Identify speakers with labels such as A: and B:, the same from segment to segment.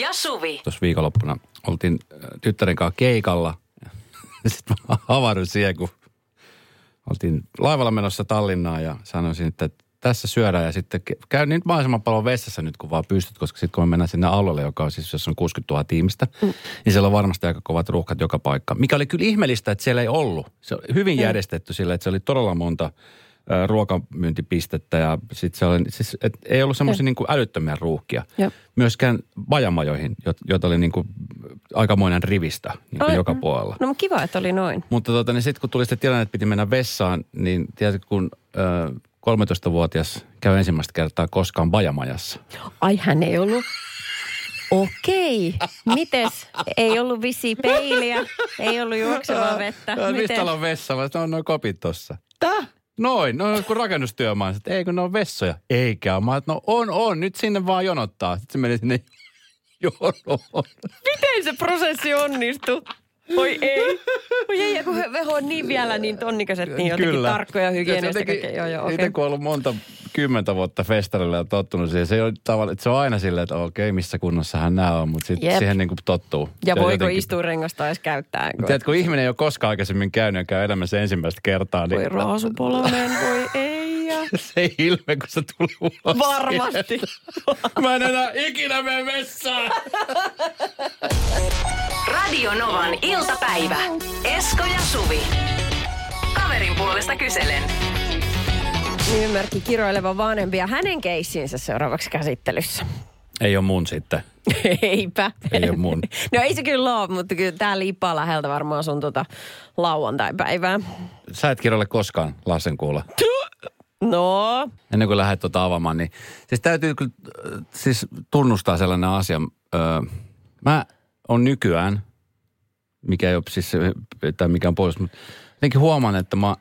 A: Ja Suvi.
B: tuossa viikonloppuna oltiin äh, tyttären kanssa keikalla. Sitten mä havahduin siihen, kun oltiin laivalla menossa Tallinnaan ja sanoisin, että tässä syödään ja sitten käy niin mahdollisimman paljon vessassa nyt, kun vaan pystyt, koska sitten kun me mennään sinne alueelle, joka on siis, jos on 60 000 ihmistä, mm. niin siellä on varmasti aika kovat ruuhkat joka paikka. Mikä oli kyllä ihmeellistä, että siellä ei ollut. Se on hyvin
C: Mm.
B: järjestetty sillä, että se oli todella monta ruokamyyntipistettä ja sitten se oli, siis, et ei ollut semmoisia niin älyttömiä ruuhkia.
C: Joo.
B: Myöskään vajamajoihin, jo- joita oli niin kuin aikamoinen rivistä niin kuin
C: Ai,
B: joka puolella.
C: No kiva, että oli noin.
B: Mutta tota, niin sitten kun tuli sitten tilanne, että piti mennä vessaan, niin tiedätkö, kun ö, 13-vuotias käy ensimmäistä kertaa koskaan vajamajassa.
C: Ai hän ei ollut. Okei. Mites? Ei ollut visi peiliä, ei ollut juoksevaa vettä.
B: No, mistä on vessa? Mä sanoin, no noin kopit tossa. Tää? Noin, no kun rakennustyömaa. Sitten, ei kun ne on vessoja. Eikä. Mä että no on, on, nyt sinne vaan jonottaa. Sitten se meni sinne jonoon.
C: Miten se prosessi onnistui? Oi ei. Oi ei, ja kun he, on niin vielä niin tonnikäiset, niin jotenkin tarkkoja hygienistä. Joo, joo, okei.
B: Itse kun on ollut monta kymmentä vuotta festarilla ja tottunut siihen, se, on tavallaan, että se on aina silleen, että okei, missä kunnossahan nämä on, mutta sitten
C: Jep.
B: siihen niin kuin tottuu.
C: Ja
B: Se
C: voiko
B: jotenkin-
C: istuinrengasta edes käyttää? Kun...
B: Tiedätkö, kun ihminen ei ole koskaan aikaisemmin käynyt ja käy elämässä ensimmäistä kertaa, niin
C: Voi raasupolonen, voi ei. Ja...
B: se ilme, kun se tuli ulos.
C: Varmasti.
B: Mä en enää ikinä mene vessaan.
A: Radio Novan iltapäivä. Esko ja Suvi. Kaverin puolesta kyselen.
C: Nimimerkki kiroileva vanhempi ja hänen keissinsä seuraavaksi käsittelyssä.
B: Ei ole mun sitten.
C: Eipä.
B: Ei ole mun.
C: No ei se kyllä ole, mutta kyllä tää liippaa läheltä varmaan sun tota lauantai-päivää.
B: Sä et kirjoille koskaan Lassen kuulla.
C: No,
B: Ennen kuin lähdet tuota avaamaan, niin siis täytyy kyllä äh, siis tunnustaa sellainen asia. Öö, mä on nykyään, mikä ei ole siis, tai mikä on pois, mutta jotenkin huomaan, että mä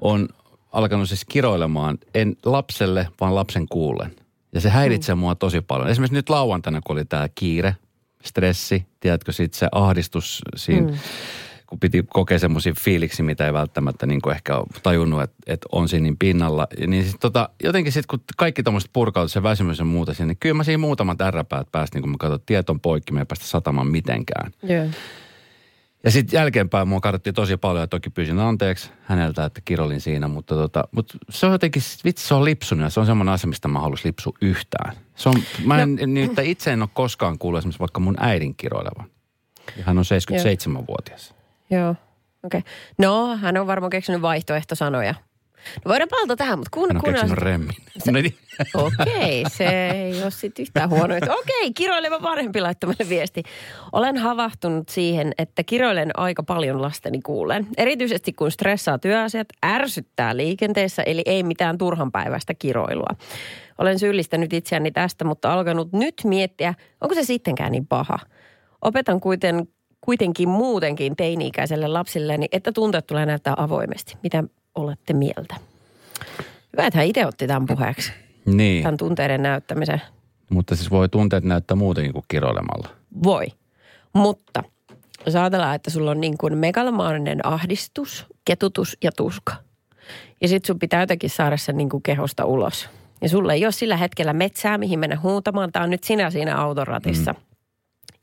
B: on alkanut siis kiroilemaan, en lapselle, vaan lapsen kuullen. Ja se häiritsee mua tosi paljon. Esimerkiksi nyt lauantaina, kun oli tämä kiire, stressi, tiedätkö, sitten se ahdistus siinä, mm. kun piti kokea semmoisia fiiliksi, mitä ei välttämättä niin kuin ehkä ole tajunnut, että, että on siinä niin pinnalla. Niin sit tota, jotenkin sitten, kun kaikki tämmöiset purkautuu, se väsymys ja muuta siinä, niin kyllä mä siinä muutamat ärräpäät päästin, kun mä katsoin, että tieton poikki, me ei päästä satamaan mitenkään.
C: joo.
B: Ja sitten jälkeenpäin mua katsottiin tosi paljon ja toki pyysin anteeksi häneltä, että kirolin siinä, mutta, tota, mutta se on jotenkin, vitsi se on lipsunut ja se on semmoinen asia, mistä mä haluaisin lipsua yhtään. Se on, mä en, no. nyt itse en ole koskaan kuullut esimerkiksi vaikka mun äidin kiroilevan. Ja hän on 77-vuotias.
C: Joo, okei. Okay. No, hän on varmaan keksinyt vaihtoehtosanoja. No voidaan palata tähän, mutta kun...
B: On
C: kun
B: keksinyt remmin. No niin.
C: Okei, se ei ole sitten yhtään huono. Okei, kiroileva vanhempi laittoi meille viesti. Olen havahtunut siihen, että kiroilen aika paljon lasteni kuulen. Erityisesti kun stressaa työasiat, ärsyttää liikenteessä, eli ei mitään turhanpäiväistä kiroilua. Olen syyllistänyt itseäni tästä, mutta alkanut nyt miettiä, onko se sittenkään niin paha. Opetan kuiten, kuitenkin muutenkin teini-ikäiselle lapsilleni, että tunteet tulee näyttää avoimesti. Mitä olette mieltä? Hyvä, että hän itse otti tämän puheeksi
B: niin,
C: tämän tunteiden näyttämisen.
B: mutta siis voi tunteet näyttää muutenkin kuin kiroilemalla.
C: Voi. Mutta jos ajatellaan, että sulla on niin kuin megalomaaninen ahdistus, ketutus ja tuska. Ja sit sun pitää jotenkin saada se niin kuin kehosta ulos. Ja sulla ei ole sillä hetkellä metsää, mihin mennä huutamaan. Tämä on nyt sinä siinä autoratissa. Mm.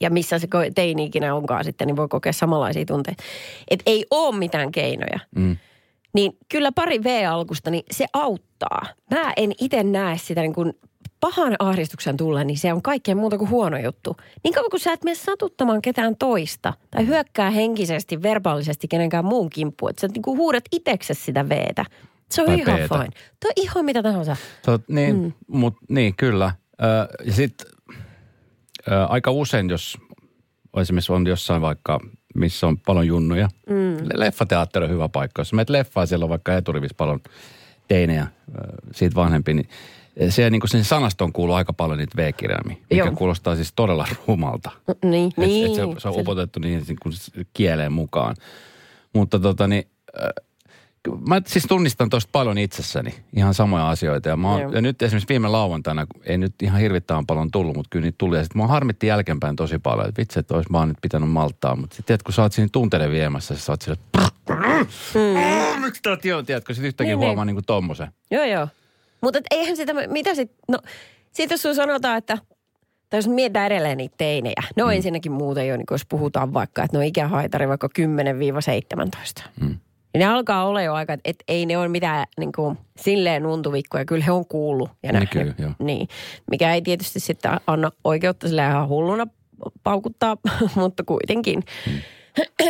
C: Ja missä se teini ikinä onkaan sitten, niin voi kokea samanlaisia tunteita. Et ei ole mitään keinoja.
B: Mm.
C: Niin kyllä pari V-alkusta, niin se auttaa. Mä en itse näe sitä niin kuin pahan ahdistuksen tulleen, niin se on kaikkea muuta kuin huono juttu. Niin kauan kun sä et mene satuttamaan ketään toista tai hyökkää henkisesti, verbaalisesti kenenkään muun kimppuun, että sä niin kuin huudat itseksesi sitä veetä. Se on
B: Tai
C: ihan
B: peetä.
C: fine. Tuo on ihan mitä tahansa.
B: Tot, niin, mm. mut, niin, kyllä. Ö, ja sitten aika usein, jos esimerkiksi on jossain vaikka, missä on paljon junnuja. Mm. Leffateatteri on hyvä paikka. Jos menet leffaan, siellä on vaikka eturivissä paljon teinejä, siitä vanhempi, niin se niin sen sanastoon kuuluu aika paljon niitä V-kirjaimia, mikä
C: Joo.
B: kuulostaa siis todella rumalta.
C: Niin,
B: Et,
C: niin.
B: et se, se on upotettu niin, niin kuin kieleen mukaan. Mutta tota niin, mä siis tunnistan tuosta paljon itsessäni ihan samoja asioita. Ja, mä oon,
C: Joo.
B: ja nyt esimerkiksi viime lauantaina, kun ei nyt ihan hirvittävän paljon tullut, mutta kyllä niitä tuli. Ja sitten mä harmitti jälkeenpäin tosi paljon, että vitsi, että olisi vaan nyt pitänyt malttaa. Mutta sitten kun sä oot siinä tunteiden viemässä, sä oot sille, mm. miksi tää tiedätkö, sitten yhtäkkiä
C: Niin,
B: huomaa niin kuin tommosen.
C: Joo, joo. Mutta eihän sitä, mitä sit, no, siitä jos sun sanotaan, että, tai jos mietitään edelleen niitä teinejä. No mm. ensinnäkin muuten jo, niin jos puhutaan vaikka, että no ikähaitari vaikka 10-17.
B: Mm.
C: Ja ne alkaa olla jo aika, että et ei ne ole mitään niin kuin, silleen untuvikkoja. Kyllä he on kuullut ja
B: Niin
C: nähnyt.
B: kyllä, joo.
C: Niin. Mikä ei tietysti sitten anna oikeutta sille ihan hulluna paukuttaa, mutta kuitenkin.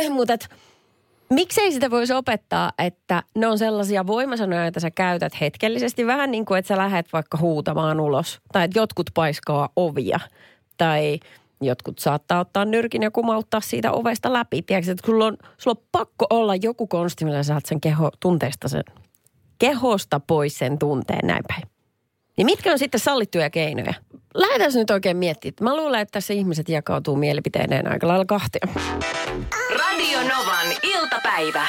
C: Mm. mutta miksei sitä voisi opettaa, että ne on sellaisia voimasanoja, joita sä käytät hetkellisesti. Vähän niin kuin, että sä lähdet vaikka huutamaan ulos. Tai että jotkut paiskaa ovia. Tai jotkut saattaa ottaa nyrkin ja kumauttaa siitä ovesta läpi. Tiedätkö, että sulla on, sulla on pakko olla joku konsti, millä sä saat sen keho, tunteesta sen, kehosta pois sen tunteen näin päin. Niin mitkä on sitten sallittuja keinoja? Lähdetään nyt oikein miettimään. Mä luulen, että tässä ihmiset jakautuu mielipiteineen aika lailla kahtia.
A: Radio Novan iltapäivä.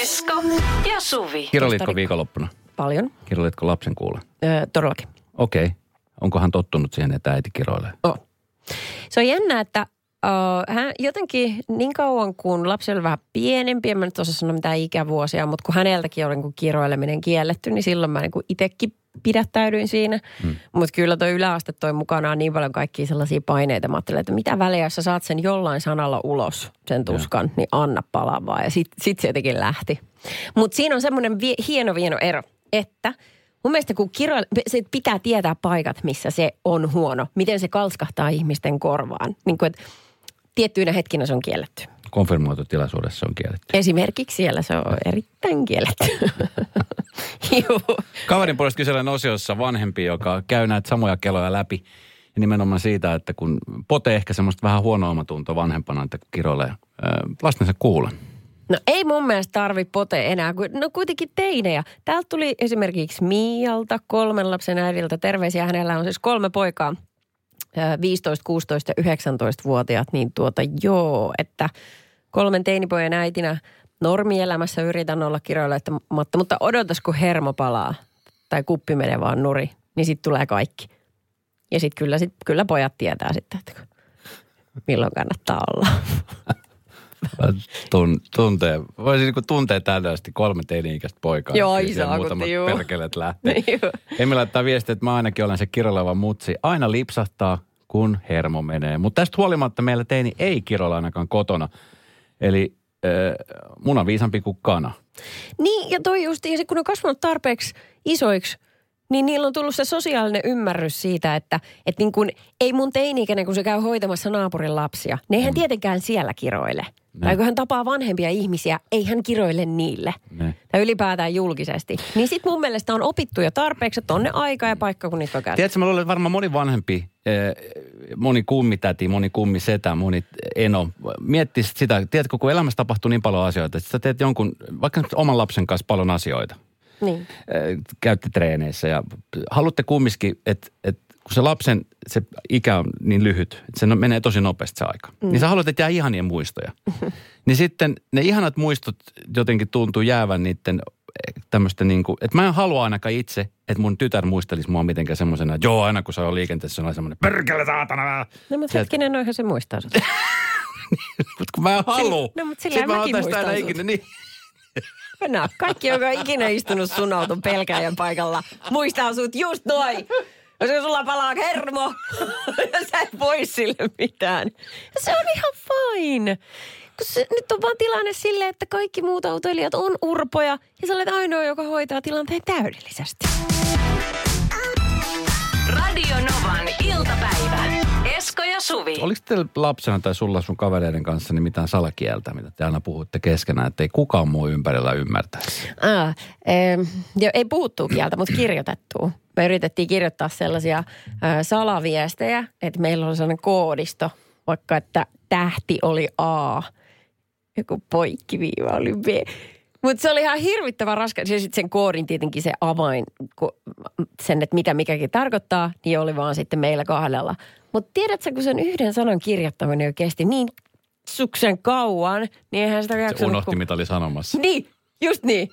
A: Esko ja Suvi.
B: Kirjoitko viikonloppuna?
C: Paljon.
B: Kirjoitko lapsen kuulle?
C: Öö, todellakin.
B: Okei. Okay. Onko hän tottunut siihen, että äiti kiroilee?
C: Oh. Se on jännä, että uh, hän jotenkin niin kauan kun lapsi oli vähän pienempi, en mä nyt osaa sanoa mitään ikävuosia, mutta kun häneltäkin oli niin kiroileminen kielletty, niin silloin mä niin itsekin pidättäydyin siinä. Hmm. Mutta kyllä toi yläaste toi mukanaan niin paljon kaikkia sellaisia paineita. Mä ajattelin, että mitä väliä, jos sä saat sen jollain sanalla ulos, sen tuskan, niin anna palaa vaan. Ja sit, sit se jotenkin lähti. Mutta siinä on semmoinen vie, hieno, hieno ero, että Mun mielestä kun kirjoilla, se pitää tietää paikat, missä se on huono. Miten se kalskahtaa ihmisten korvaan. Niin kuin, että tiettyinä hetkinä se on kielletty.
B: Konfirmoitu tilaisuudessa on kielletty.
C: Esimerkiksi siellä se on erittäin kielletty.
B: Kaverin puolesta kyselen osiossa vanhempi, joka käy näitä samoja keloja läpi. Ja nimenomaan siitä, että kun pote ehkä semmoista vähän huono omatunto vanhempana, että kun kiroilee lastensa kuulen.
C: No ei mun mielestä tarvi pote enää, no kuitenkin teinejä. Täältä tuli esimerkiksi Miialta, kolmen lapsen äidiltä, terveisiä. Hänellä on siis kolme poikaa, ö, 15, 16 ja 19-vuotiaat, niin tuota joo, että kolmen teinipojan äitinä normielämässä yritän olla kiroilematta, mutta odotas kun hermo palaa tai kuppi menee vaan nuri, niin sitten tulee kaikki. Ja sitten kyllä, sit, kyllä pojat tietää sitten, että milloin kannattaa olla.
B: Tun, tuntee, voisi niin tuntee täydellisesti kolme teini-ikäistä poikaa.
C: Joo, isä,
B: Muutamat
C: juu.
B: perkeleet lähtee.
C: Joo.
B: Emme laittaa viestiä, että mä ainakin olen se kiroleva mutsi. Aina lipsahtaa, kun hermo menee. Mutta tästä huolimatta meillä teini ei kiroilla ainakaan kotona. Eli äh, muna viisampi kuin kana.
C: Niin, ja toi just, ja kun on kasvanut tarpeeksi isoiksi, niin niillä on tullut se sosiaalinen ymmärrys siitä, että, että niin kun, ei mun teini-ikäinen, kun se käy hoitamassa naapurin lapsia, ne eihän tietenkään siellä kiroile. Tai kun hän tapaa vanhempia ihmisiä, ei hän kiroile niille.
B: Ne.
C: Tai ylipäätään julkisesti. Niin sit mun mielestä on opittu jo tarpeeksi, että on ne aika ja paikka, kun niitä voi käyttää.
B: Tiedätkö, mä luulen, että varmaan moni vanhempi, eh, moni kummitäti, moni kummisetä, moni eno, miettii sit sitä, tiedätkö, kun elämässä tapahtuu niin paljon asioita, että sä teet jonkun, vaikka oman lapsen kanssa paljon asioita,
C: Niin.
B: eh, käytte treeneissä ja haluatte kumminkin, että, että kun se lapsen se ikä on niin lyhyt, että se no- menee tosi nopeasti se aika, mm. niin sä haluat, että jää ihania muistoja. niin sitten ne ihanat muistot jotenkin tuntuu jäävän niiden tämmöistä niin kuin, että mä en halua ainakaan itse, että mun tytär muistelisi mua mitenkään semmoisena, että joo, aina kun se on liikenteessä, se on semmoinen, perkele saatana.
C: No mutta hetkinen, noihän se muistaa sut.
B: Mutta kun mä en halua.
C: no, mutta sillä
B: mä
C: mäkin
B: aina
C: muistan sut.
B: ikinä, niin.
C: No, kaikki, joka on ikinä istunut sun auton pelkääjän paikalla, muistaa sut just noin. Koska sulla palaa hermo ja sä et voi sille mitään. Ja se on ihan fine. Kun se, nyt on vaan tilanne sille, että kaikki muut autoilijat on urpoja ja sä olet ainoa, joka hoitaa tilanteen täydellisesti.
A: Esko ja Suvi.
B: Oliko teillä lapsena tai sulla sun kavereiden kanssa niin mitään salakieltä, mitä te aina puhutte keskenään, että ei kukaan muu ympärillä ymmärtäisi?
C: Ah, ähm, jo, ei puhuttu kieltä, mutta kirjoitettua. Me yritettiin kirjoittaa sellaisia äh, salaviestejä, että meillä oli sellainen koodisto, vaikka että tähti oli A, joku poikkiviiva oli B. Mutta se oli ihan hirvittävän raskas. Ja sitten sen koodin tietenkin se avain, sen, että mitä mikäkin tarkoittaa, niin oli vaan sitten meillä kahdella. Mutta tiedätkö, kun sen yhden sanan kirjoittaminen jo kesti niin suksen kauan, niin eihän sitä
B: Se
C: jaksanut...
B: unohti,
C: kun-
B: mitä oli sanomassa.
C: Niin, just niin.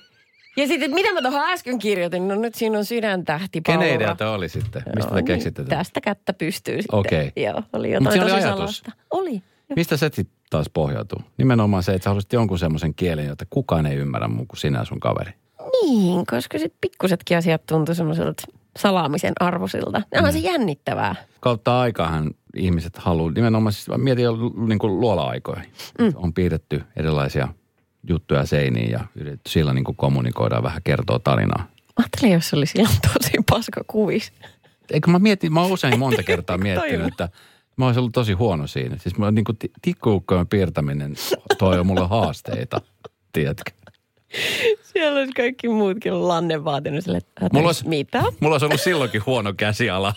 C: Ja sitten, että mitä mä tuohon äsken kirjoitin, no nyt siinä on sydäntähti
B: Kenen idea tämä oli sitten? Mistä
C: Joo,
B: te keksitte
C: niin? Tästä kättä pystyy sitten.
B: Okei.
C: Joo, oli jotain
B: siinä oli
C: tosi
B: ajatus.
C: salasta. Oli.
B: Mistä se sitten taas pohjautuu? Nimenomaan se, että sä haluaisit jonkun semmoisen kielen, jota kukaan ei ymmärrä muu kuin sinä sun kaveri.
C: Niin, koska sitten pikkusetkin asiat tuntui semmoiselta salaamisen arvoisilta.
B: Mm.
C: Onhan se jännittävää.
B: Kautta aikaahan ihmiset haluaa, nimenomaan siis mä mietin jo niin kuin luola-aikoja. Mm. On piirretty erilaisia juttuja seiniin ja yritetty sillä niin kuin kommunikoida ja vähän kertoa tarinaa.
C: Ajattelin, jos se oli silloin tosi paska kuvis.
B: Eikö mä mietin, mä oon usein monta kertaa miettinyt, että mä olisin ollut tosi huono siinä. Siis mä niin kuin tikkuukkojen piirtäminen toi on mulle haasteita, tiedätkö?
C: Siellä olisi kaikki muutkin lanne vaatinut sille,
B: Mulla olisi-
C: mitä?
B: Mulla olisi ollut silloinkin huono käsiala.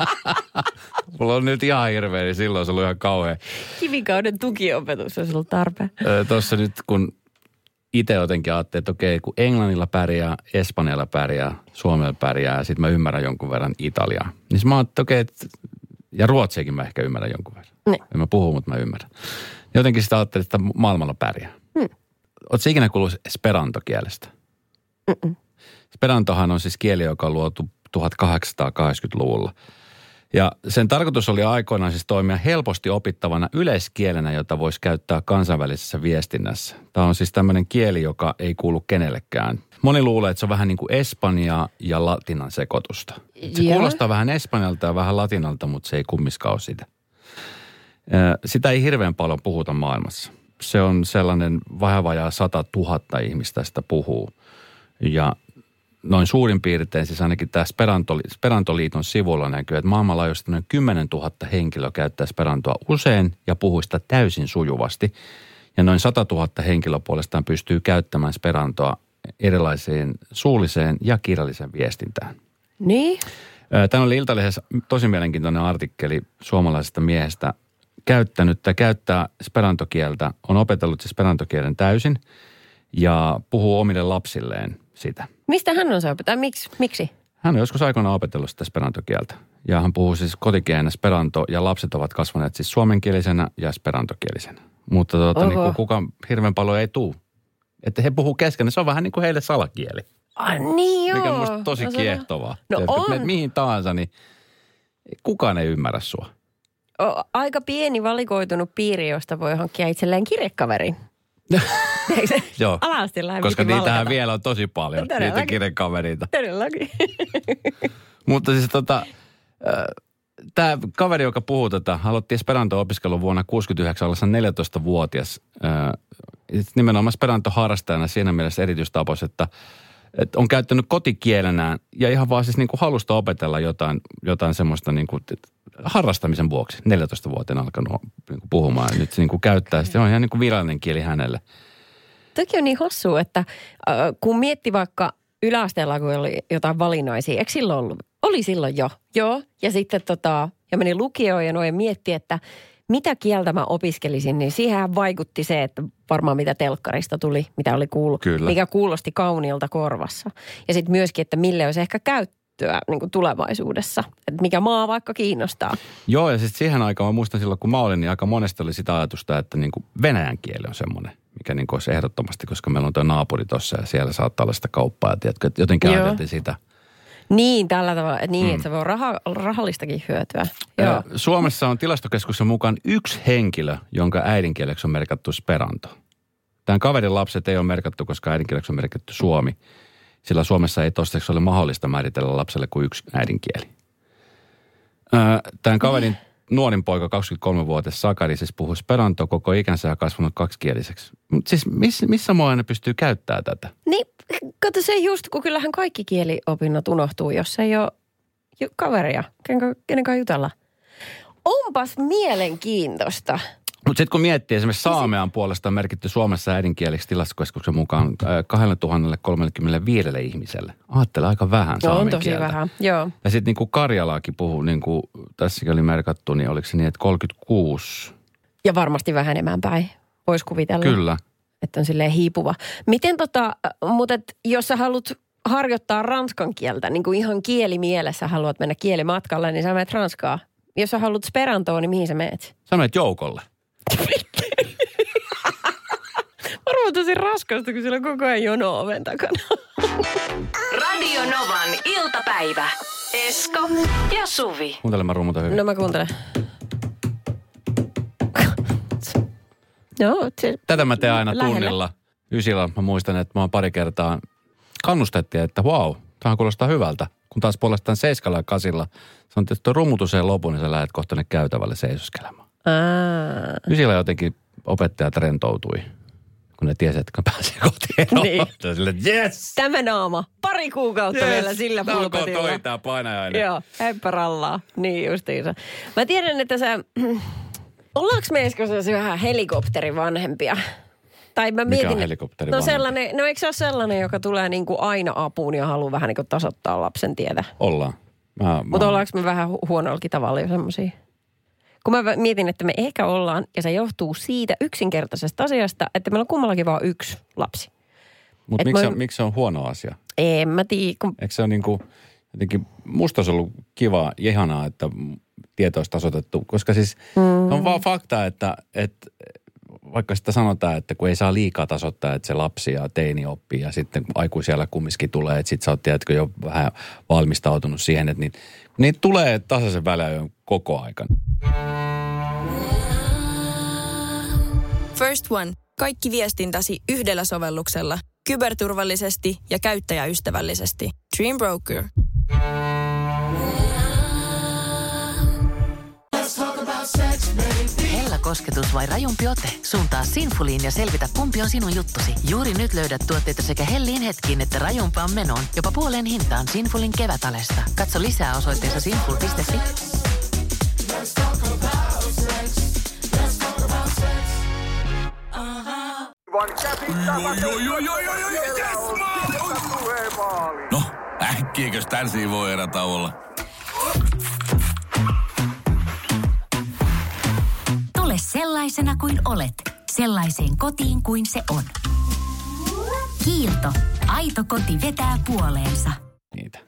B: Mulla on nyt ihan hirveä, niin silloin olisi ollut ihan kauhean.
C: Kivikauden tukiopetus olisi ollut tarpeen.
B: Tuossa nyt kun itse jotenkin ajattelin, että okei, kun Englannilla pärjää, Espanjalla pärjää, Suomella pärjää ja sitten mä ymmärrän jonkun verran Italiaa. Niin mä ajattelin, että okei, että, ja Ruotsiakin mä ehkä ymmärrän jonkun verran.
C: Niin.
B: En mä puhu, mutta mä ymmärrän. Jotenkin sitä ajattelin, että maailmalla pärjää. Hmm. Oletko ikinä kuullut esperantokielestä? Esperantohan on siis kieli, joka on luotu 1880-luvulla. Ja sen tarkoitus oli aikoinaan siis toimia helposti opittavana yleiskielenä, jota voisi käyttää kansainvälisessä viestinnässä. Tämä on siis tämmöinen kieli, joka ei kuulu kenellekään. Moni luulee, että se on vähän niin kuin espanjaa ja latinan sekoitusta. Se
C: Joo.
B: kuulostaa vähän espanjalta ja vähän latinalta, mutta se ei kummiskaan ole sitä. Sitä ei hirveän paljon puhuta maailmassa. Se on sellainen vähän vajaa 100 000 ihmistä sitä puhuu. Ja noin suurin piirtein, siis ainakin tämä Speranto, Sperantoliiton sivulla näkyy, että maailmanlaajuisesti noin 10 000 henkilöä käyttää Sperantoa usein ja puhuu sitä täysin sujuvasti. Ja noin 100 000 henkilöä puolestaan pystyy käyttämään Sperantoa erilaiseen suulliseen ja kirjalliseen viestintään.
C: Niin?
B: Tämä oli Iltalehdessä tosi mielenkiintoinen artikkeli suomalaisesta miehestä käyttänyt tai käyttää sperantokieltä, on opetellut siis sperantokielen täysin ja puhuu omille lapsilleen sitä.
C: Mistä hän on se opettaa? Miksi? Miksi?
B: Hän on joskus aikoinaan opetellut sitä sperantokieltä. Ja hän puhuu siis kotikielenä speranto ja lapset ovat kasvaneet siis suomenkielisenä ja sperantokielisenä. Mutta tuota,
C: Oho.
B: niin kuin kukaan hirveän paljon ei tuu. Että he puhuu keskenään, se on vähän niin kuin heille salakieli.
C: Ah, niin joo.
B: Mikä on musta tosi
C: No se
B: kiehtovaa.
C: No
B: Tiedätkö,
C: on.
B: menet mihin tahansa, niin kukaan ei ymmärrä sua.
C: Aika pieni valikoitunut piiri, josta voi hankkia itselleen kirjekaverin.
B: Joo. Koska niitähän
C: valkata.
B: vielä on tosi paljon,
C: No
B: niitä
C: todellakin.
B: kirjekavereita.
C: Todellakin.
B: Mutta siis tota, tämä kaveri, joka puhuu tätä, aloitti Esperanto-opiskelun vuonna 69 ollessa 14-vuotias. Ö, nimenomaan Esperanto-harrastajana siinä mielessä erityistapaus, että, että on käyttänyt kotikielenään ja ihan vaan siis niin kuin halusta opetella jotain, jotain semmoista niin kuin, harrastamisen vuoksi. 14-vuotiaana alkanut niin kuin puhumaan ja nyt se niin kuin käyttää. Se on ihan niin kuin virallinen kieli hänelle.
C: Toki on niin hassua, että kun mietti vaikka yläasteella, kun oli jotain valinnaisia, eikö silloin ollut? Oli silloin jo, joo. Ja sitten tota, ja meni lukioon ja noin mietti, että mitä kieltä mä opiskelisin, niin siihen vaikutti se, että varmaan mitä telkkarista tuli, mitä oli kuullut,
B: Kyllä.
C: mikä kuulosti kauniilta korvassa. Ja sitten myöskin, että mille olisi ehkä käyttöä niin kuin tulevaisuudessa, että mikä maa vaikka kiinnostaa.
B: Joo, ja sitten siihen aikaan mä muistan silloin, kun mä olin, niin aika monesti oli sitä ajatusta, että niin kuin venäjän kieli on semmoinen, mikä niin kuin olisi ehdottomasti, koska meillä on tuo naapuri tuossa ja siellä saattaa olla sitä kauppaa. Ja tiedätkö, että jotenkin
C: Joo.
B: ajateltiin sitä.
C: Niin, tällä tavalla, niin, mm. että se voi raha, rahallistakin hyötyä. Joo.
B: Suomessa on tilastokeskuksen mukaan yksi henkilö, jonka äidinkieleksi on merkattu Speranto. Tämän kaverin lapset ei ole merkattu, koska äidinkieleksi on merkitty suomi. Sillä Suomessa ei toistaiseksi ole mahdollista määritellä lapselle kuin yksi äidinkieli. Tämän kaverin nuorin poika, 23-vuotias Sakari, siis puhuu Speranto koko ikänsä ja kasvanut kaksikieliseksi. Mut Siis missä, missä mua aina pystyy käyttämään tätä?
C: Niin, kato se just, kun kyllähän kaikki kieliopinnot unohtuu, jos ei ole kaveria, kenen, kenen kanssa jutella. Onpas mielenkiintoista.
B: Mutta sitten kun miettii, esimerkiksi Saamean puolesta on merkitty Suomessa äidinkieleksi tilastokeskuksen mukaan äh, 2035 ihmiselle. Ajattele aika vähän
C: No, on
B: saamen
C: tosi
B: kieltä.
C: vähän, joo.
B: Ja sitten niin Karjalaakin puhuu, niin kuin tässäkin oli merkattu, niin oliko se niin, että 36,
C: Ja varmasti vähenemään päin, voisi kuvitella.
B: kyllä.
C: että on silleen hiipuva. Miten tota, mutta et, jos sä haluat harjoittaa ranskan kieltä, niin kuin ihan kielimielessä haluat mennä kielimatkalle, niin sä menet ranskaa. Jos sä haluat sperantoa, niin mihin sä meet?
B: Sä menet joukolle.
C: Varmaan tosi raskasta, kun siellä on koko ajan jono oven takana.
A: Radio Novan iltapäivä. Esko ja Suvi.
B: Kuuntele mä rummuta hyvin.
C: No mä kuuntelen. Joo, se,
B: Tätä mä teen aina
C: Lähellä.
B: tunnilla. Ysillä mä muistan, että mä oon pari kertaa kannustettiin, että wow, tähän kuulostaa hyvältä. Kun taas puolestaan seiskalla ja kasilla, se on tietysti rummutus sen lopun, niin sä lähdet kohta ne käytävälle seisoskelemaan.
C: Aa,
B: Ysillä jotenkin opettajat rentoutui, kun ne tiesi, että pääsee kotiin.
C: Niin.
B: On että yes!
C: tämä naama. Pari kuukautta
B: yes!
C: vielä sillä
B: Tää olkoon
C: pulpetilla.
B: toi painajainen.
C: Joo, heppä rallaa. Niin justiinsa. Mä tiedän, että sä... Ollaanko me Esko vähän helikopterivanhempia? Tai mä
B: Mikä
C: mietin,
B: on
C: että-
B: helikopterin
C: No sellainen, no eikö se ole sellainen, joka tulee niin kuin aina apuun ja haluaa vähän niin kuin tasoittaa lapsen tietä?
B: Ollaan. Mä,
C: Mutta ollaanko me vähän hu- huonollakin tavalla jo semmoisia? Kun mä mietin, että me ehkä ollaan, ja se johtuu siitä yksinkertaisesta asiasta, että meillä on kummallakin vaan yksi lapsi.
B: Mutta miksi,
C: mä-
B: miksi se on huono asia?
C: En mä tiedä, kun
B: Eikö se ole niin kuin, jotenkin, musta olisi ollut kiva ja ihanaa, että tieto olisi tasoitettu, koska siis mm. on vaan fakta, että, että vaikka sitä sanotaan, että kun ei saa liikaa tasoittaa, että se lapsi ja teini oppii ja sitten kun aikuisiellä kumminkin tulee, että sit sä oot tiedätkö, jo vähän valmistautunut siihen, että niitä, niitä tulee tasaisen väliajoin koko aika.
D: First One. Kaikki viestintäsi yhdellä sovelluksella. Kyberturvallisesti ja käyttäjäystävällisesti. Dream Broker.
E: Kosketus vai rajumpi ote? Suuntaa Sinfuliin ja selvitä kumpi on sinun juttusi. Juuri nyt löydät tuotteita sekä hellin hetkiin että rajumpaan menoon. Jopa puoleen hintaan Sinfulin kevätalesta. Katso lisää osoitteessa sinful.fi.
F: No, äkkiäkös tän voi erä?
G: Sellaisena kuin olet, sellaiseen kotiin kuin se on. Kiilto. Aito koti vetää puoleensa.
B: niitä.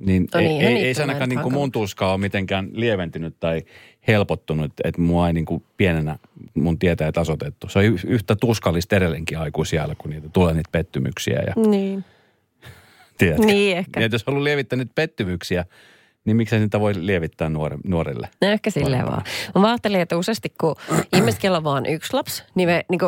B: Niin,
C: No
B: ei,
C: niin,
B: ei, ei se
C: on
B: ainakaan niin kuin mun tuskaa ole mitenkään lieventynyt tai helpottunut, että mua ei niin kuin pienenä mun tietää tasotettu. Se on yhtä tuskallista edelleenkin aikuisiellä, kun niitä tulee niitä pettymyksiä. Ja,
C: niin.
B: tiedätkö?
C: Niin ehkä.
B: Ja jos haluaa lievittää niitä pettymyksiä, niin miksei niitä voi lievittää nuore, nuorille?
C: No ehkä silleen vaan. Mä ajattelin, että useasti kun ihmiset, kello on vaan yksi lapsi, niin me niin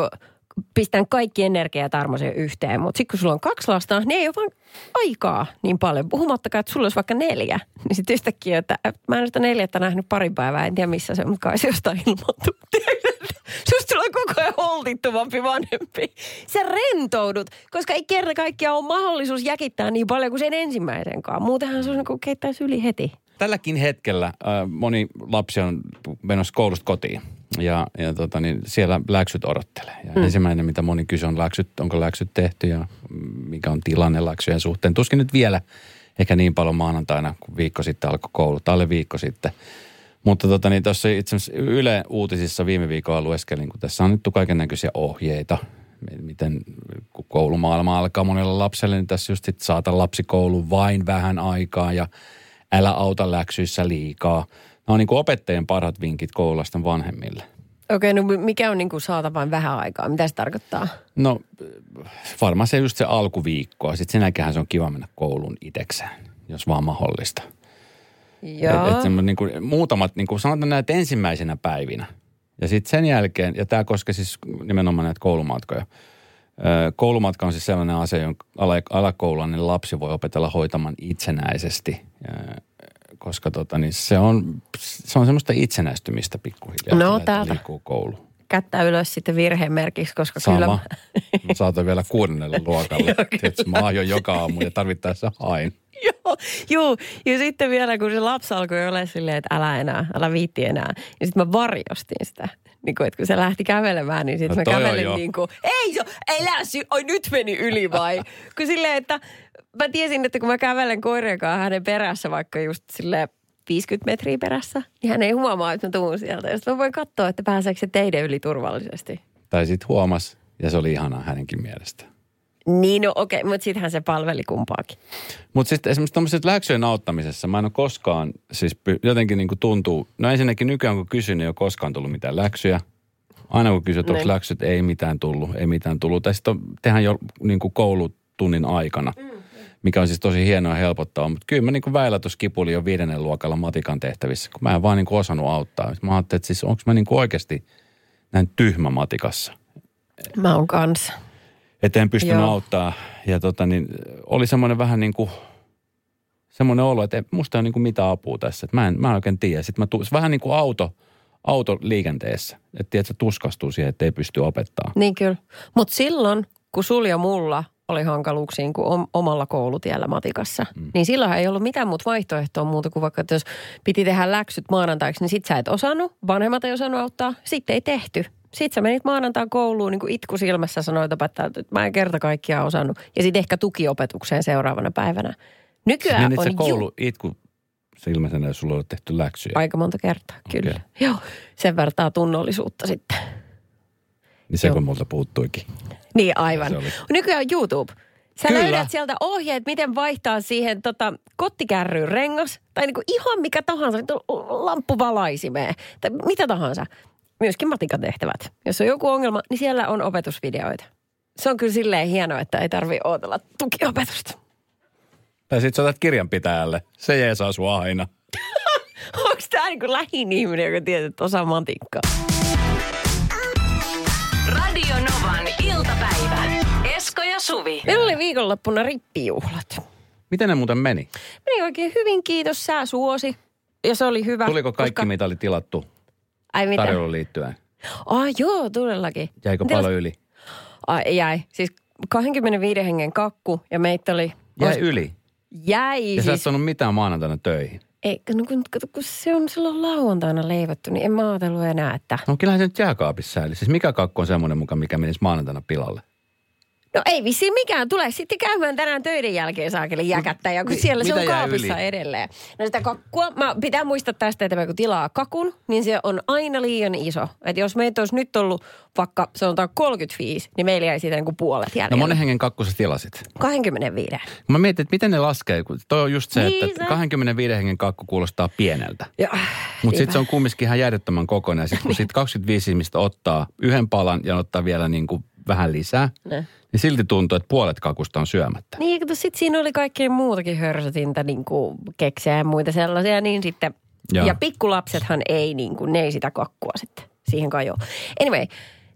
C: pistän kaikki energia ja tarmo yhteen. Mutta sitten kun sulla on kaksi lasta, niin ei ole vaan aikaa niin paljon. Puhumattakaan, että sulla olisi vaikka neljä. Niin sitten yhtäkkiä, että mä en ole sitä neljättä nähnyt pari päivää, en tiedä missä se on, mutta kai se jostain ilmoittu. Susta tulee koko ajan holtittomampi vanhempi. Sä rentoudut, koska ei kerta kaikkiaan ole mahdollisuus jäkittää niin paljon kuin sen ensimmäisenkaan. Muutenhan se on niin kuin keittäisi yli heti.
B: Tälläkin hetkellä äh, moni lapsi on menossa koulusta kotiin ja, ja tota, niin siellä läksyt odottelee. Ja mm. Ensimmäinen, mitä moni kysyy, on läksyt, onko läksyt tehty ja mikä on tilanne läksyjen suhteen. Tuskin nyt vielä ehkä niin paljon maanantaina, kun viikko sitten alkoi koulu, tai alle viikko sitten. Mutta tota, niin tuossa itse asiassa Yle Uutisissa viime viikolla lueskelin, kun tässä on nyt kaiken näköisiä ohjeita, miten kun koulumaailma alkaa monella lapselle, niin tässä just sit saata lapsi kouluun vain vähän aikaa ja älä auta läksyissä liikaa. Nämä on niin kuin opettajien parhaat vinkit koululaisten vanhemmille.
C: Okei, no mikä on niin kuin saata vain vähän aikaa? Mitä se tarkoittaa?
B: No varmaan se just se alkuviikkoa. Sitten sen jälkeen se on kiva mennä kouluun itsekseen, jos vaan mahdollista.
C: Joo.
B: Et, et niin kuin, muutamat, niin kuin sanotaan näitä ensimmäisenä päivinä. Ja sitten sen jälkeen, ja tämä koskee siis nimenomaan näitä koulumatkoja. Koulumatka on siis sellainen asia, jonka ala- alakoululainen lapsi voi opetella hoitamaan itsenäisesti. Koska tota, niin se, on, se on semmoista itsenäistymistä pikkuhiljaa.
C: No, täältä.
B: liikkuu koulu.
C: Kättä ylös sitten virheen merkiksi, koska
B: Sama.
C: kyllä...
B: Mä vielä kuudennelle luokalle. Tiedätkö, mä joka aamu ja tarvittaessa hain.
C: Joo, juu. ja sitten vielä kun se lapsi alkoi olla silleen, että älä enää, älä viitti enää, niin sitten mä varjostin sitä. Niin kuin, että kun se lähti kävelemään, niin sitten
B: No
C: mä kävelin niin kuin, ei se, ei läsy, oi nyt meni yli vai? kun silleen, että mä tiesin, että kun mä kävelen koirien kanssa hänen perässä vaikka just silleen 50 metriä perässä, niin hän ei huomaa, että mä tuun sieltä. Ja sitten mä voin katsoa, että pääseekö se teidän yli turvallisesti.
B: Tai sitten huomas, Ja se oli ihanaa hänenkin mielestä.
C: Niin, no okei, mutta sittenhän se palveli kumpaakin.
B: Mutta sitten esimerkiksi tuommoisessa läksyjen auttamisessa, mä en ole koskaan, siis jotenkin niin kuin tuntuu, no ensinnäkin nykyään kun kysyn, niin ei ole koskaan tullut mitään läksyjä. Aina kun kysyt, onko
C: Niin.
B: läksyt, ei mitään tullut, ei mitään tullut. Tai sitten tehdään jo niin kuin koulutunnin aikana, mikä on siis tosi hienoa ja helpottavaa. Mutta kyllä mä niin kuin väillä tuossa kipulin jo viidennen luokalla matikan tehtävissä, kun mä en vaan niin kuin osannut auttaa. Mä ajattelin, että siis onko mä niin kuin oikeasti näin tyhmä matikassa.
C: Mä oon kanssa.
B: Että en pystynyt
C: Joo.
B: auttaa. Ja tota niin, oli semmoinen vähän niin kuin, semmoinen olo, että musta ei ole niin kuin mitään apua tässä. Että mä en, mä en oikein tiedä. Sitten mä tu, vähän niin kuin auto, auto liikenteessä. Että tiedät, se tuskastuu siihen, että ei pysty opettaa.
C: Niin kyllä. Mutta silloin, kun sul ja mulla oli hankaluuksiin kuin om- omalla koulutiellä matikassa, mm. niin silloin ei ollut mitään muuta vaihtoehtoa muuta kuin vaikka, että jos piti tehdä läksyt maanantaiksi, niin sit sä et osannut, vanhemmat ei osannut auttaa, sitten ei tehty. Sitten sä menit maanantaan kouluun niin kuin itku silmässä sanoit että mä en kerta kaikkiaan osannut. Ja sitten ehkä tukiopetukseen seuraavana päivänä. Nykyään
B: Menit
C: on
B: se
C: ju-
B: koulu itku silmäisenä, jos sulla oli tehty läksyjä.
C: aika monta kertaa, kyllä.
B: Okei.
C: Joo, sen vertaa tunnollisuutta sitten.
B: Niin se
C: Joo.
B: kun multa puuttuikin.
C: Niin aivan. Nykyään on YouTube. Sä
B: Kyllä.
C: löydät sieltä ohjeet, miten vaihtaa siihen tota, kottikärryyn rengas. Tai niinku ihan mikä tahansa, on lamppuvalaisimeen. Tai mitä tahansa. Myöskin matikan tehtävät. Jos on joku ongelma, niin siellä on opetusvideoita. Se on kyllä silleen hienoa, että ei tarvi odotella tukiopetusta.
B: Tai sit sä otat kirjanpitäjälle. Se jeesaa sua aina.
C: Onko tämä niinku lähin ihminen, joka tietää, että osaa matikkaa?
A: Radio Novan iltapäivä. Esko ja Suvi.
C: Meillä oli viikonloppuna rippijuhlat.
B: Miten ne muuten meni?
C: Meni oikein hyvin, kiitos. Sää suosi. Ja se oli hyvä.
B: Tuliko kaikki,
C: koska...
B: mitä oli tilattu
C: Ai mitä?
B: tarjoulun liittyen?
C: Ah, joo, todellakin.
B: Jäikö
C: Miten-
B: paljon yli?
C: Ai, jäi. Siis 25 hengen kakku ja meitä oli...
B: Jäi
C: Olis-
B: yli.
C: Jäi
B: Ja sä et
C: siis.
B: saanut mitään maanantaina töihin.
C: Ei, no kun, kato, kun se on silloin lauantaina leivottu, niin en mä ajatellut enää, että...
B: No kyllähän se nyt jääkaapissa säili. Siis mikä kakku on semmoinen mukaan, mikä menisi maanantaina pilalle?
C: No ei vissiin mikään. Tule sitten käymään tänään töiden jälkeen saakeli jäkättää. Ja kun siellä se on kaapissa
B: yli?
C: edelleen. No sitä kakkua, mä pitää muistaa tästä, että kun tilaa kakun, niin se on aina liian iso. Että jos meitä olisi nyt ollut vaikka sanotaan 35, niin meillä jäi siitä niin kuin puolet jäljellä.
B: No monen hengen kakku sä tilasit?
C: 25.
B: Mä mietin, että miten ne laskee. kun Toi on just se,
C: Niin
B: että
C: se-
B: 25 hengen kakku kuulostaa pieneltä. Mutta sitten se on kumminkin ihan järjettömän kokoinen. Ja sitten kun sit 25 ihmistä ottaa yhden palan ja ottaa vielä niin kuin vähän lisää,
C: Ne.
B: niin silti tuntuu, että puolet kakusta on syömättä.
C: Niin, kato, sit siinä oli kaikkea muutakin hörsötintä, niin kuin keksejä ja muita sellaisia, niin sitten...
B: Joo.
C: Ja pikkulapsethan ei, niin kuin, ne ei sitä kakkua sitten siihen kajo. Anyway,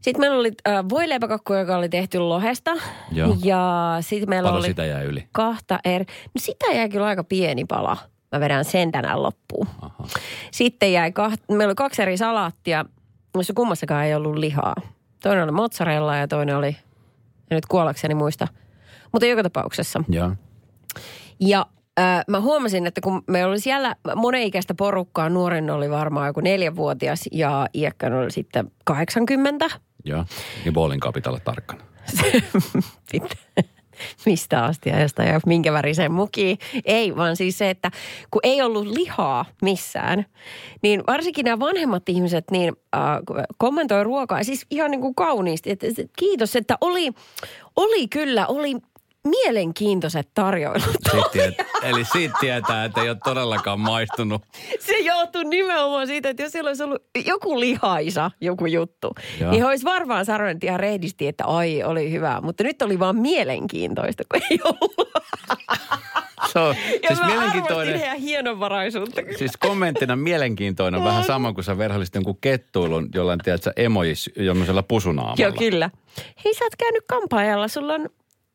C: sitten meillä oli äh, voileipäkakku, joka oli tehty lohesta.
B: Joo.
C: Ja sitten meillä
B: Paljon
C: oli
B: sitä jää yli.
C: kahta eri... No sitä jäi kyllä aika pieni pala. Mä vedän sen tänään loppuun.
B: Aha.
C: Sitten jäi kaht, meillä oli kaksi eri salaattia, jossa kummassakaan ei ollut lihaa. Toinen oli mozzarella ja toinen oli, en nyt kuollakseni muista, mutta joka tapauksessa.
B: Joo.
C: Ja äh, mä huomasin, että kun me oli siellä monenikäistä porukkaa, nuoren oli varmaan joku neljävuotias ja iäkkään oli sitten 80.
B: Joo. Niin bowling pitää olla tarkkana.
C: mistä asti ajasta ja minkä väriseen mukiin. Ei, vaan siis se, että kun ei ollut lihaa missään, niin varsinkin nämä vanhemmat ihmiset niin äh, kommentoi ruokaa. Siis ihan niin kuin kauniisti, että kiitos, että oli, oli kyllä, oli mielenkiintoiset tarjoilut.
B: Tiet, eli siitä tietää, että ei ole todellakaan maistunut.
C: Se johtuu nimenomaan siitä, että jos siellä olisi ollut joku lihaisa, joku juttu,
B: Joo.
C: niin olisi varmaan sanonut ihan rehdisti, että ai, oli hyvä. Mutta nyt oli vaan mielenkiintoista, kun ei ollut.
B: Se on
C: Ja
B: siis
C: mä
B: mielenkiintoinen.
C: heidän hienovaraisuutta.
B: Siis kommenttina mielenkiintoinen, vähän sama kuin sä verhollisit jonkun kettuilun jollain, tiedätkö, emojis, jollaisella pusunaamalla.
C: Joo, kyllä. Hei, sä oot käynyt kampaajalla, sulla on,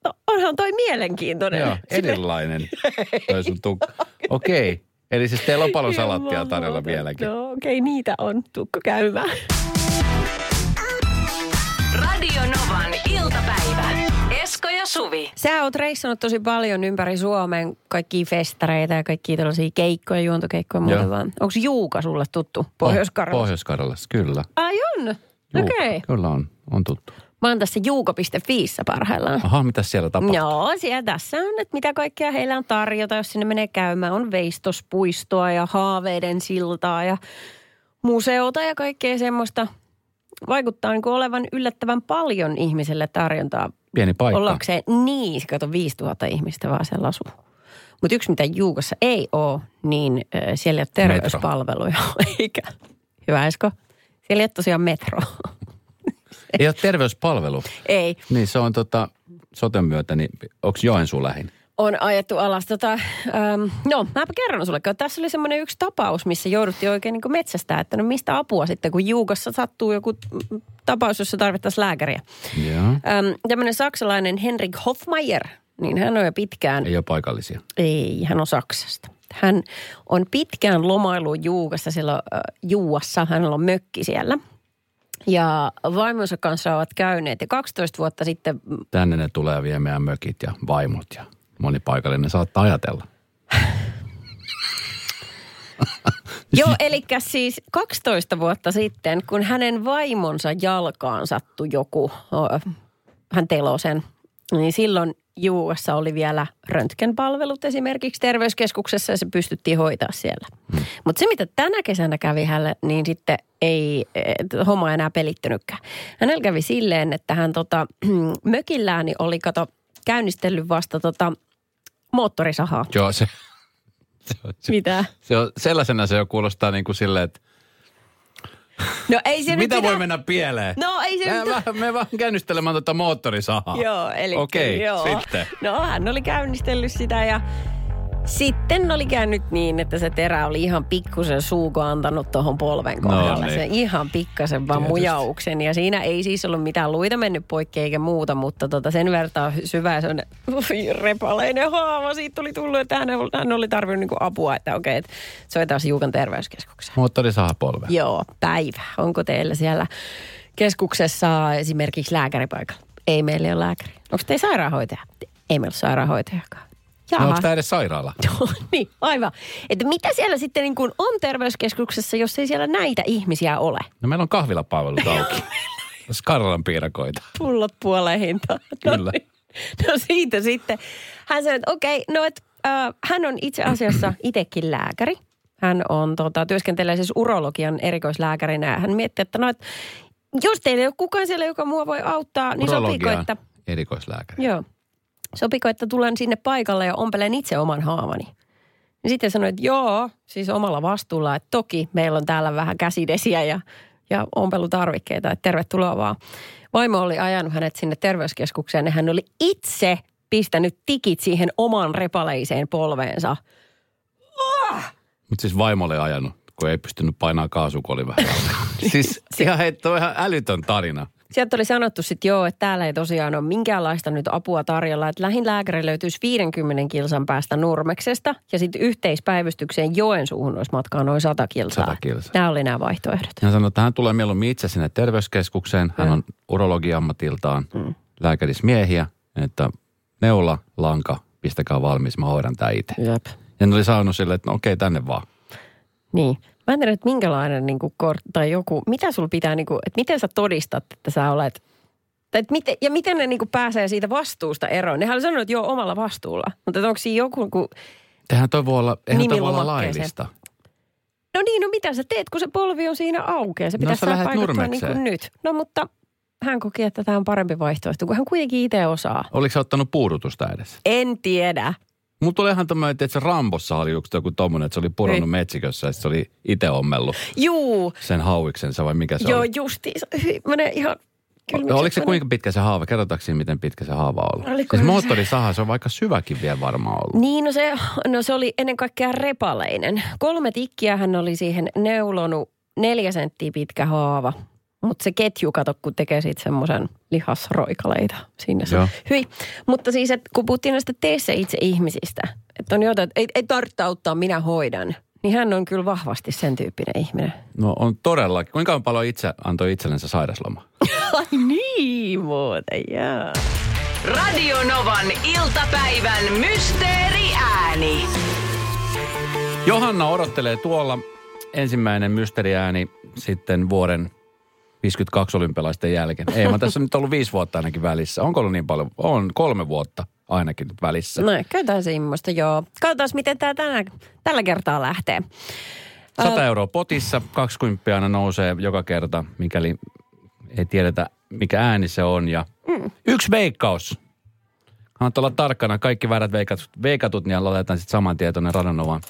C: no, onhan toi mielenkiintoinen.
B: Joo, erilainen. Toi sun tuk- Okei. Okay. Eli siis teillä on paljon salattia tarjolla vieläkin.
C: No okei, okay, niitä on. Tukko käymään.
A: Radio Novan iltapäivä. Esko ja Suvi.
C: Sä oot reissannut tosi paljon ympäri Suomen kaikkia festareita ja kaikkia tällaisia keikkoja, juontokeikkoja ja muuta vaan. Onko Juuka sulle tuttu Pohjois-Karjalassa?
B: Pohjois-Karjalassa, kyllä.
C: Ai on? Okei.
B: Kyllä on, on tuttu.
C: Mä oon tässä juuka.fiissä parhaillaan.
B: Aha, mitä siellä tapahtuu?
C: Joo, siellä tässä on, että mitä kaikkea heillä on tarjota, jos sinne menee käymään. On veistospuistoa ja haaveiden siltaa ja museota ja kaikkea semmoista. vaikuttaa niin olevan yllättävän paljon ihmiselle tarjontaa
B: Pieni paikka.
C: ollakseen. Niin, kato 5000 ihmistä vaan siellä asuu. Mutta yksi, mitä Juukassa ei ole, niin siellä ei ole terveyspalveluja. Eikä. Hyvä Esko. Siellä ei ole tosiaan metro.
B: Ei ole terveyspalvelu.
C: ei.
B: Niin se on tota, soten myötä, niin onko Joensuu lähin?
C: on ajettu alas. Tota, ähm, no, mäpä kerron sulle. kun Tässä oli semmoinen yksi tapaus, missä jouduttiin oikein niin metsästää, että no mistä apua sitten, kun Juukassa sattuu joku tapaus, jossa tarvittaisiin lääkäriä. Ähm, tämmöinen saksalainen Henrik Hofmeier, niin hän on jo pitkään,
B: Ei ole paikallisia.
C: ei, hän on Saksasta. Hän on pitkään lomailu Juukassa, siellä äh, Juuassa, hänellä on mökki siellä. Ja vaimonsa kanssa ovat käyneet ja 12 vuotta sitten
B: Tänne ne tulee vie meidän mökit ja vaimot ja moni paikallinen saattaa ajatella.
C: Joo, eli siis 12 vuotta sitten, kun hänen vaimonsa jalkaan sattui joku, hän telo sen, niin silloin Juuassa oli vielä röntgenpalvelut esimerkiksi terveyskeskuksessa ja se pystyttiin hoitaa siellä. Hmm. Mutta se, mitä tänä kesänä kävi hänelle, niin sitten ei et, homma enää pelittynytkään. Hänellä kävi silleen, että hän tota, mökillään niin oli kato käynnistellyt vasta tota, moottorisahaa.
B: Joo, se, se, on, se,
C: Mitä?
B: se on, sellaisena se jo kuulostaa niin kuin silleen, että
C: No ei se
B: mitä voi mennä pieleen?
C: No se
B: me, vaan, käynnistelemään tuota moottorisahaa.
C: Joo, eli
B: Okei,
C: joo.
B: sitten.
C: No hän oli käynnistellyt sitä ja sitten oli käynyt niin, että se terä oli ihan pikkusen suuko antanut tuohon polven kohdalle.
B: niin.
C: Se ihan pikkasen vaan
B: Tietysti.
C: mujauksen. Ja siinä ei siis ollut mitään luita mennyt poikki eikä muuta, mutta tota sen verran syvä se on repaleinen haava. Siitä tuli tullut, että hän, hän oli tarvinnut niinku apua, että okei, että soitaan Juukan terveyskeskukseen.
B: Moottorisaha polve.
C: Joo, päivä. Onko teillä siellä keskuksessa esimerkiksi lääkäripaikalla? Ei meillä ole lääkäri. Onko teillä sairaanhoitaja? Ei meillä ole sairaanhoitajakaan.
B: No,
C: Jaha.
B: onko tämä edes sairaala?
C: Joo, niin, aivan. Että mitä siellä sitten niin kuin on terveyskeskuksessa, jos ei siellä näitä ihmisiä ole?
B: No meillä on kahvilapalvelut auki. Skarlan piirakoita.
C: Pullot puoleen hintaan. No
B: Kyllä.
C: niin. No siitä sitten. Hän sanoi, että okei, no et, äh, hän on itse asiassa itsekin lääkäri. Hän on, tota, työskentelee siis urologian erikoislääkärinä. Ja hän miettii, että no, et, jos teillä ei ole kukaan siellä, joka mua voi auttaa, niin sopiko, että...
B: erikoislääkäri.
C: Joo. Sopiko, että tulen sinne paikalle ja ompelen itse oman haavani? Ja sitten sanoin, että joo, siis omalla vastuulla, että toki meillä on täällä vähän käsidesiä ja, ja ompelutarvikkeita, että tervetuloa vaan. Vaimo oli ajanut hänet sinne terveyskeskukseen ja hän oli itse pistänyt tikit siihen oman repaleiseen polveensa.
B: Mutta siis vaimolle ajanut, kun ei pystynyt painaa kaasua, kun oli vähän Siis ihan heitto on ihan älytön tarina.
C: Sieltä oli sanottu sitten joo, että täällä ei tosiaan ole minkäänlaista nyt apua tarjolla. Että lähin lääkäri löytyisi 50 kilsan päästä Nurmeksesta ja sitten yhteispäivystykseen Joensuuhun olisi matkaa noin 100 kilsaa.
B: 100 kilsaa.
C: Nämä oli nämä vaihtoehdot.
B: Hän sanoi, että hän tulee mieluummin itse sinne terveyskeskukseen. Hän on urologiammatiltaan mm. lääkärismiehiä, että neula, lanka, pistäkää valmis, mä hoidan tää itse.
C: Jep.
B: Ja ne oli saanut sille, että no okei, tänne vaan.
C: Niin. Mä en tiedä, että minkälainen niin kuin, kort, tai joku, mitä sulla pitää, niin kuin, että miten sä todistat, että sä olet, tai että miten, ja miten ne niin kuin, pääsee siitä vastuusta eroon. Nehän oli sanonut, että joo, omalla vastuulla. Mutta onko siinä joku, kun,
B: Tehän toi voi olla, eihän toi voi olla laillista.
C: no niin, no mitä sä teet, kun se polvi on siinä auki ja se
B: No
C: pitäisi
B: sä
C: saada paikattua niin kuin nyt. No mutta hän koki, että tämä on parempi vaihtoehto, kun hän kuitenkin itse osaa.
B: Oliko sä ottanut puudutusta edes?
C: En tiedä.
B: Mulla tuli ihan tämmöinen, että se Rambossa oli joku, joku tommonen, että se oli pudonnut
C: Ei.
B: metsikössä ja se oli itse ommellut
C: Juu,
B: sen hauiksensa vai mikä se
C: joo
B: oli?
C: Hyi, Menee ihan... kylmiksi.
B: Oliko se kuinka pitkä se haava? Kerrotaanko siinä, miten pitkä se haava on ollut?
C: Oliko
B: Siis
C: se-
B: moottorisaha, se on vaikka syväkin vielä varmaan ollut.
C: Niin, no se, no se oli ennen kaikkea repaleinen. Kolme tikkiä hän oli siihen neulonut, neljä senttiä pitkä haava. Mutta se ketju, kato, kun tekee siitä semmoisen lihasroikaleita sinne.
B: Joo.
C: Hyi. Mutta siis, että kun puhuttiin näistä teissä itse ihmisistä, että on jotain, että ei, ei tarvitse auttaa, minä hoidan. Niin hän on kyllä vahvasti sen tyyppinen ihminen.
B: No on todellakin. Kuinka paljon itse antoi itsellensä sairasloma?
C: Ai niin muuten, jaa.
A: Radio Novan iltapäivän mysteeriääni.
B: Johanna odottelee tuolla ensimmäinen mysteriääni sitten vuoden 52 olympialaisten jälkeen. Ei, mä tässä on nyt ollut viisi vuotta ainakin välissä. Onko ollut niin paljon? On kolme vuotta ainakin nyt välissä.
C: No käytetään semmoista, joo. Katsotaan, miten tämä tänä, tällä kertaa lähtee.
B: 100 euroa potissa, 20 aina nousee joka kerta, mikäli ei tiedetä mikä ääni se on. Ja mm. yksi veikkaus. Kannattaa olla tarkkana. Kaikki väärät veikatut, veikatut niin laitetaan sitten saman tien tuonne Radanovan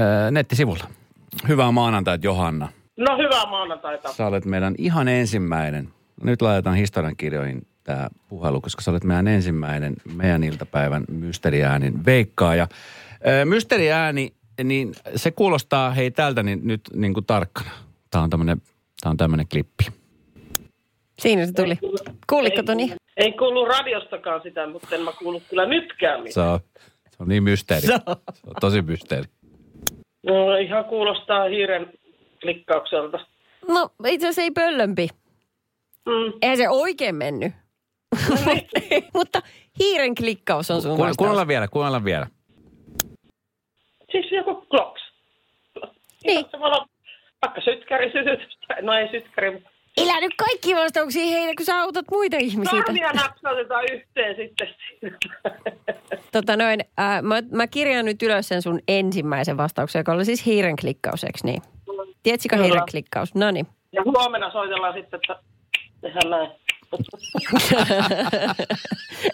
B: öö, nettisivulla. Hyvää maanantaita Johanna.
H: No hyvää maanantaita.
B: Sä olet meidän ihan ensimmäinen. Nyt laitetaan historiankirjoihin tämä puhelu, koska sä olet meidän ensimmäinen meidän iltapäivän mysteriäänin veikkaaja. Mysteriääni, niin se kuulostaa hei tältä niin nyt niin kuin tarkkana. Tämä on tämmöinen Tämä on tämmöinen klippi.
C: Siinä se tuli. Kuulitko Toni?
H: Ei kuulu radiostakaan sitä, mutta en mä kuullut kyllä nytkään mitään.
B: Se on, se on niin mysteeri. Se on, se on tosi mysteeri.
H: No, ihan kuulostaa hiiren klikkaukselta.
C: No itse asiassa ei pöllömpi.
H: Mm.
C: Eihän se oikein mennyt. Mutta hiiren klikkaus on sun vastaus.
B: kuunnellaan vielä, kuunnellaan vielä.
H: Siis joku kloks.
C: Niin.
H: Samalla vaikka sytkäri sytyt. No ei sytkäri, mutta
C: Elä nyt kaikki vastauksia heille, kun sä autat muita ihmisiä.
H: sormia napsautetaan yhteen sitten.
C: Tota noin, äh, mä, mä kirjaan nyt ylös sen sun ensimmäisen vastauksen, joka oli siis hiiren klikkaus, eikö niin? Tiedätkö klikkaus? No niin.
H: Ja huomenna soitellaan sitten, että tehdään näin.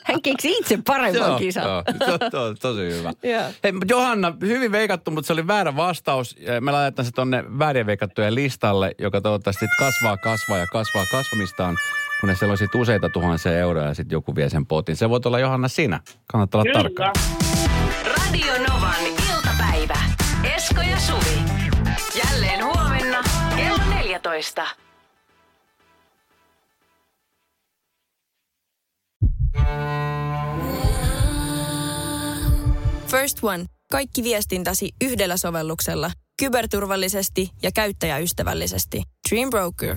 C: Hän keksi itse paremman kisan.
B: joo, to, to, tosi hyvä.
C: Joo.
B: Hei, Johanna, hyvin veikattu, mutta se oli väärä vastaus. Me laitetaan se tonne väärin veikattujen listalle, joka toivottavasti sit kasvaa, kasvaa ja kasvaa kasvamistaan, kunnes siellä on useita tuhansia euroja ja sitten joku vie sen potin. Se voi olla Johanna sinä. Kannattaa olla tarkkana.
A: Radio Novan. Esko ja Suvi. Jälleen huomenna kello 14.
D: First One. Kaikki viestintäsi yhdellä sovelluksella. Kyberturvallisesti ja käyttäjäystävällisesti. Dream Broker.